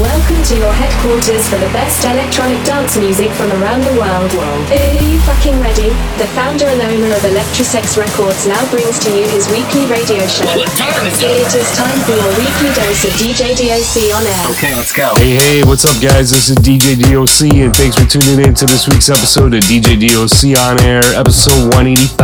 Welcome to your headquarters for the best electronic dance music from around the world. Are you fucking ready? The founder and owner of Electrosex Records now brings to you his weekly radio show. It is time for your weekly dose of DJ DOC on air. Okay, let's go. Hey, hey, what's up, guys? This is DJ DOC, and thanks for tuning in to this week's episode of DJ DOC on air, episode 185.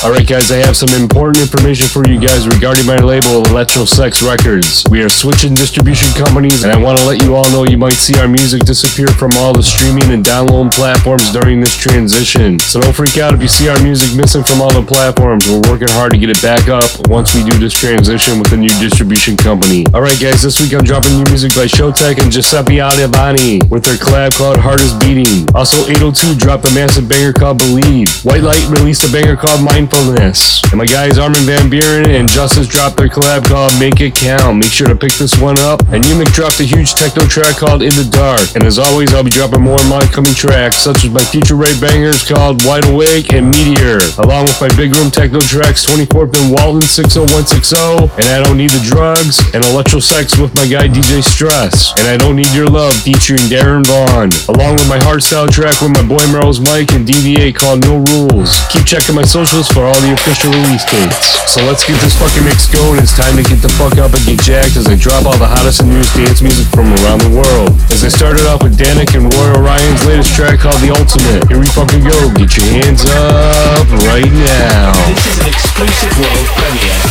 Alright, guys, I have some important information for you guys regarding my label, Electrosex Records. We are switching distribution companies, and I want to let you all know you might see our music disappear from all the streaming and download platforms during this transition. So don't freak out if you see our music missing from all the platforms. We're working hard to get it back up once we do this transition with a new distribution company. Alright, guys, this week I'm dropping new music by Showtek and Giuseppe Ottaviani with their collab called is Beating. Also, 802 dropped a massive banger called Believe. White Light released a banger called Mindfulness. And my guys Armin van Buuren and Justice dropped their collab called Make It Count. Make sure to pick this one up. And Umic dropped a huge techno track called In the Dark. And as always, I'll be dropping more of my upcoming tracks, such as my future rave bangers called Wide Awake and Meteor, along with my big room techno tracks 24th and Walton 60160, and I Don't Need the Drugs, and Electro Sex with my guy DJ Stress, and I Don't Need Your Love featuring Darren Vaughn, along with my hardstyle track with my boy Merle's Mike and DVA called No Rules. Keep checking my socials for all the official release dates. So let's get this fucking mix going. It's time to get the fuck up and get jacked as I drop all the hottest and newest dance music from around the world. As I started off with Dannic and Roy Orion's latest track called The Ultimate. Here we fucking go. Get your hands up right now. This is an exclusive world premiere.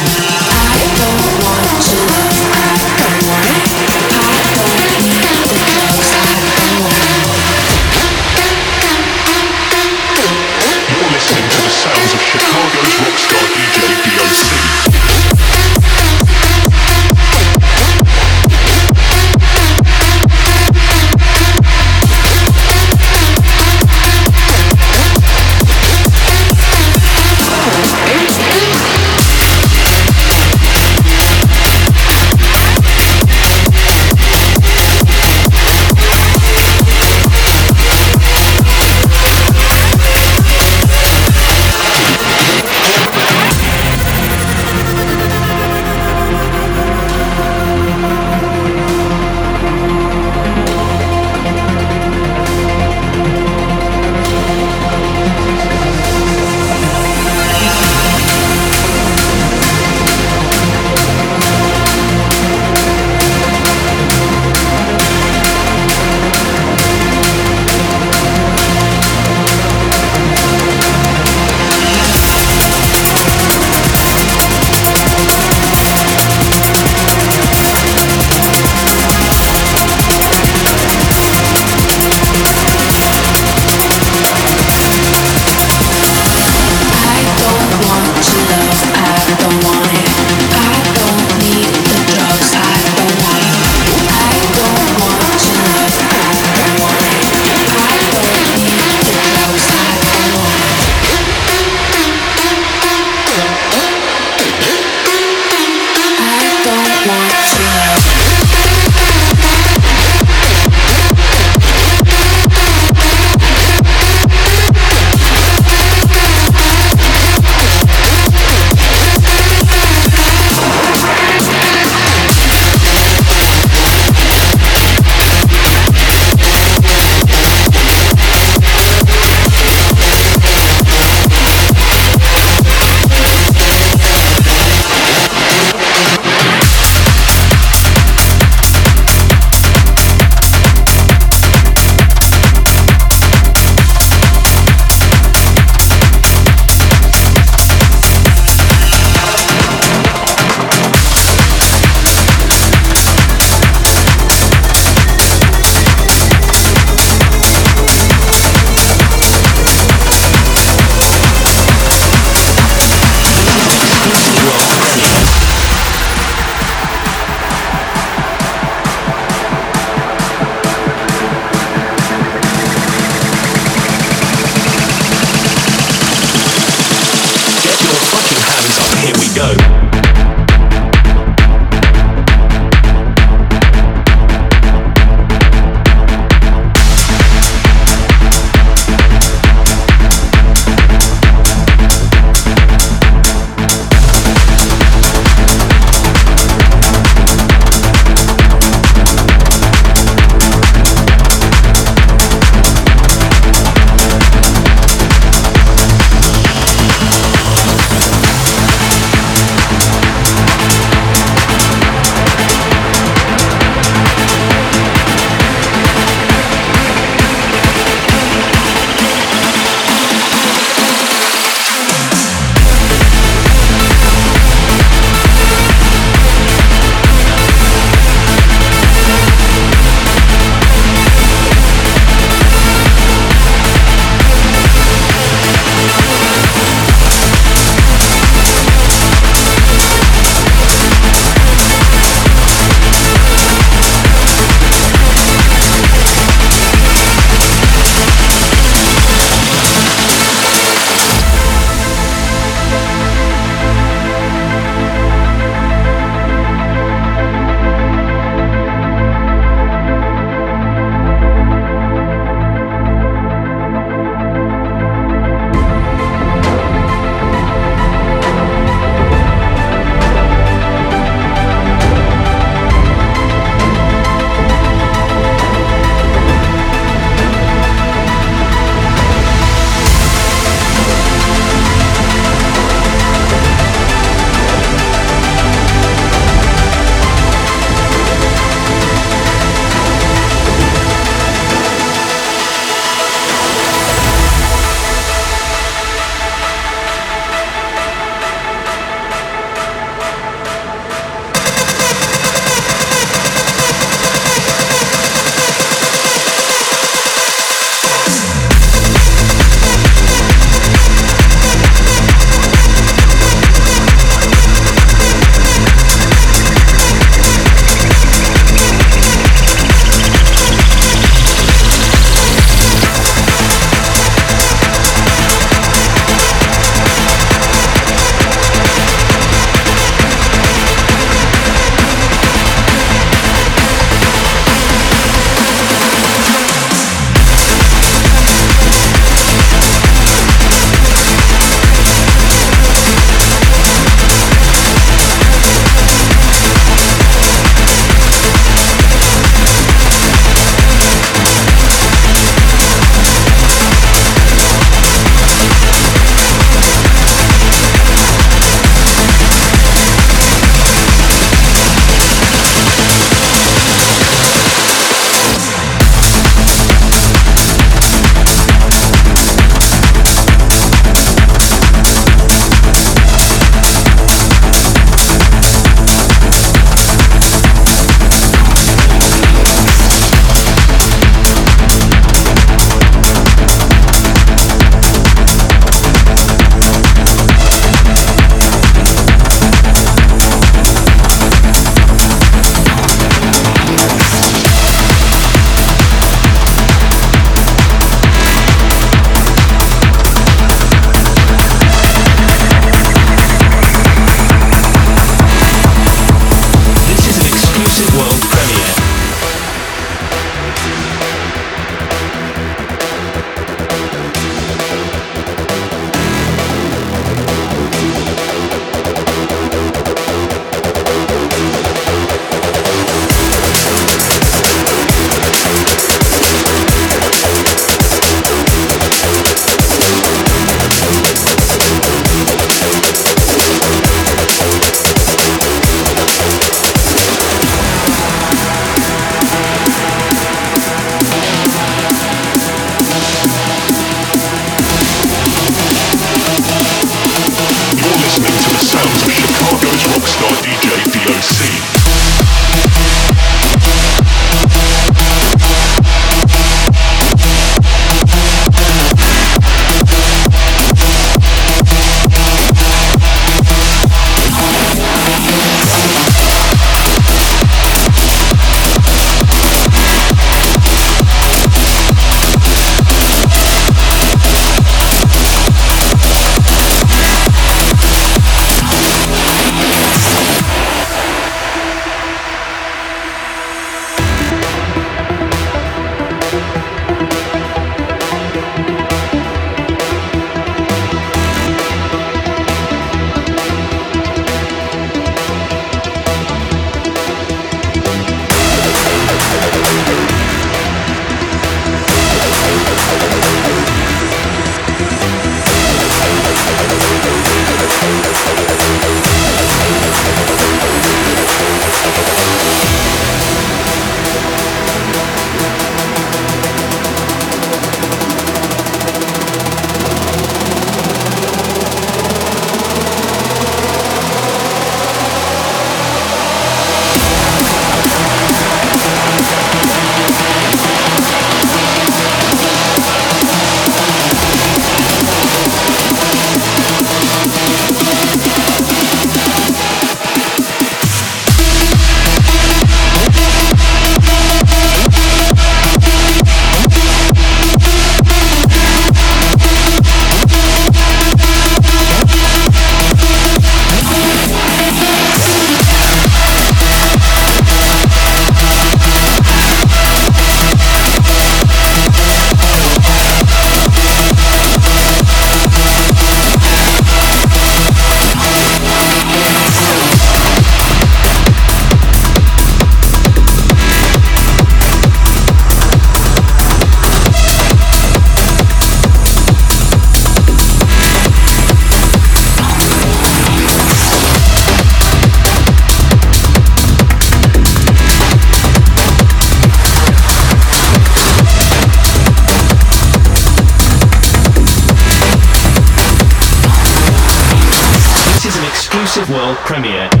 world premiere.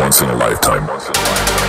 once in a lifetime.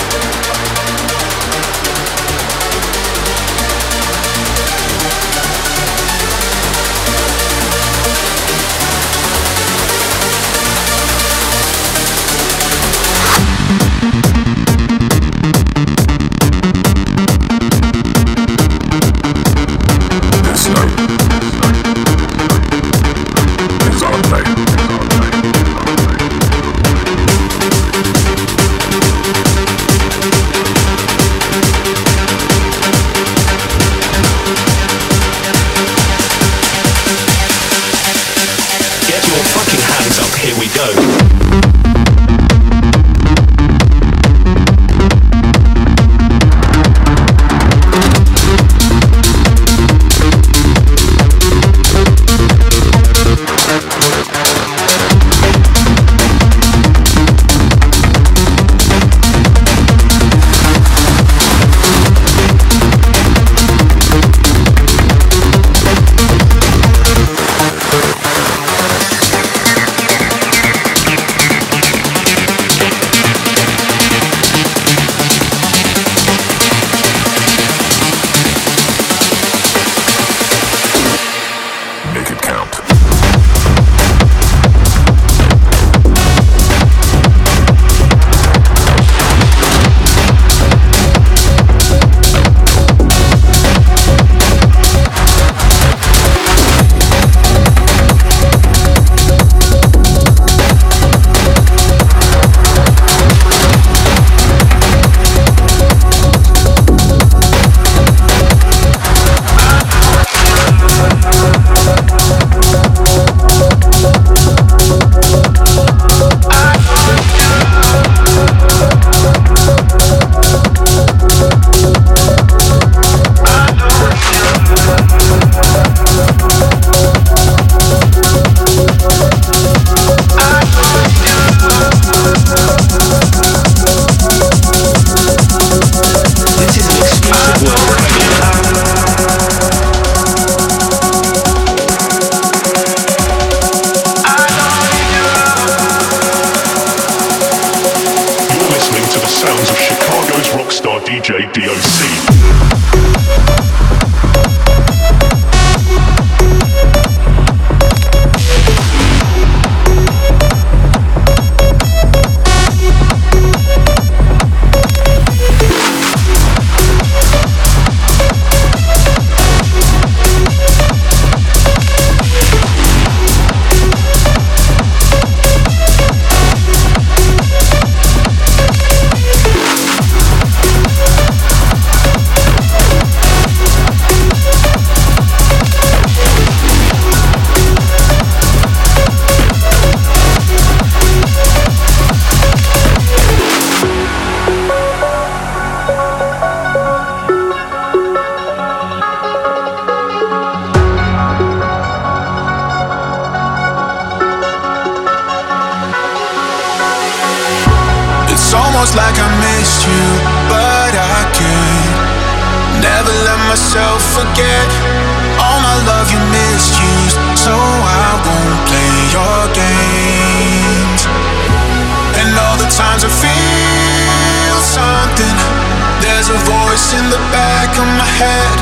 In the back of my head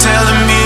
telling me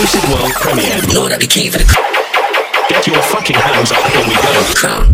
exclusive world premiere. Lord, I became for the crown. Get your fucking hands up, here we go. Crown.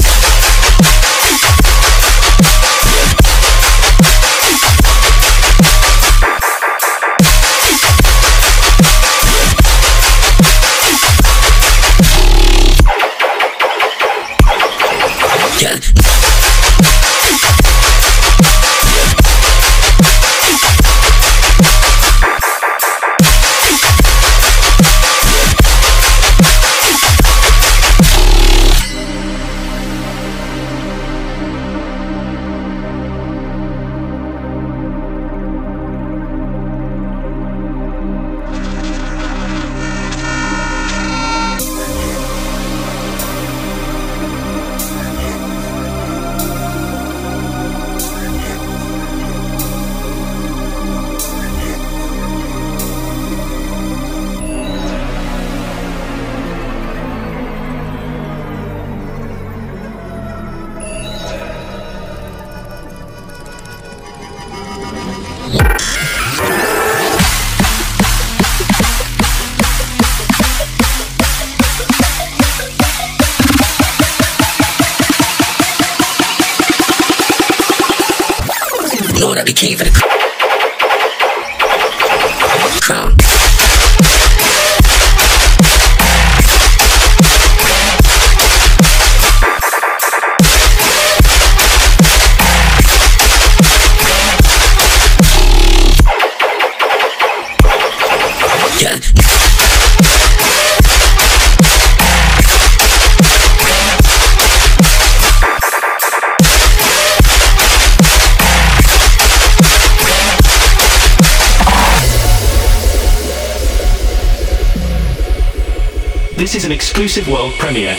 This is an exclusive world premiere.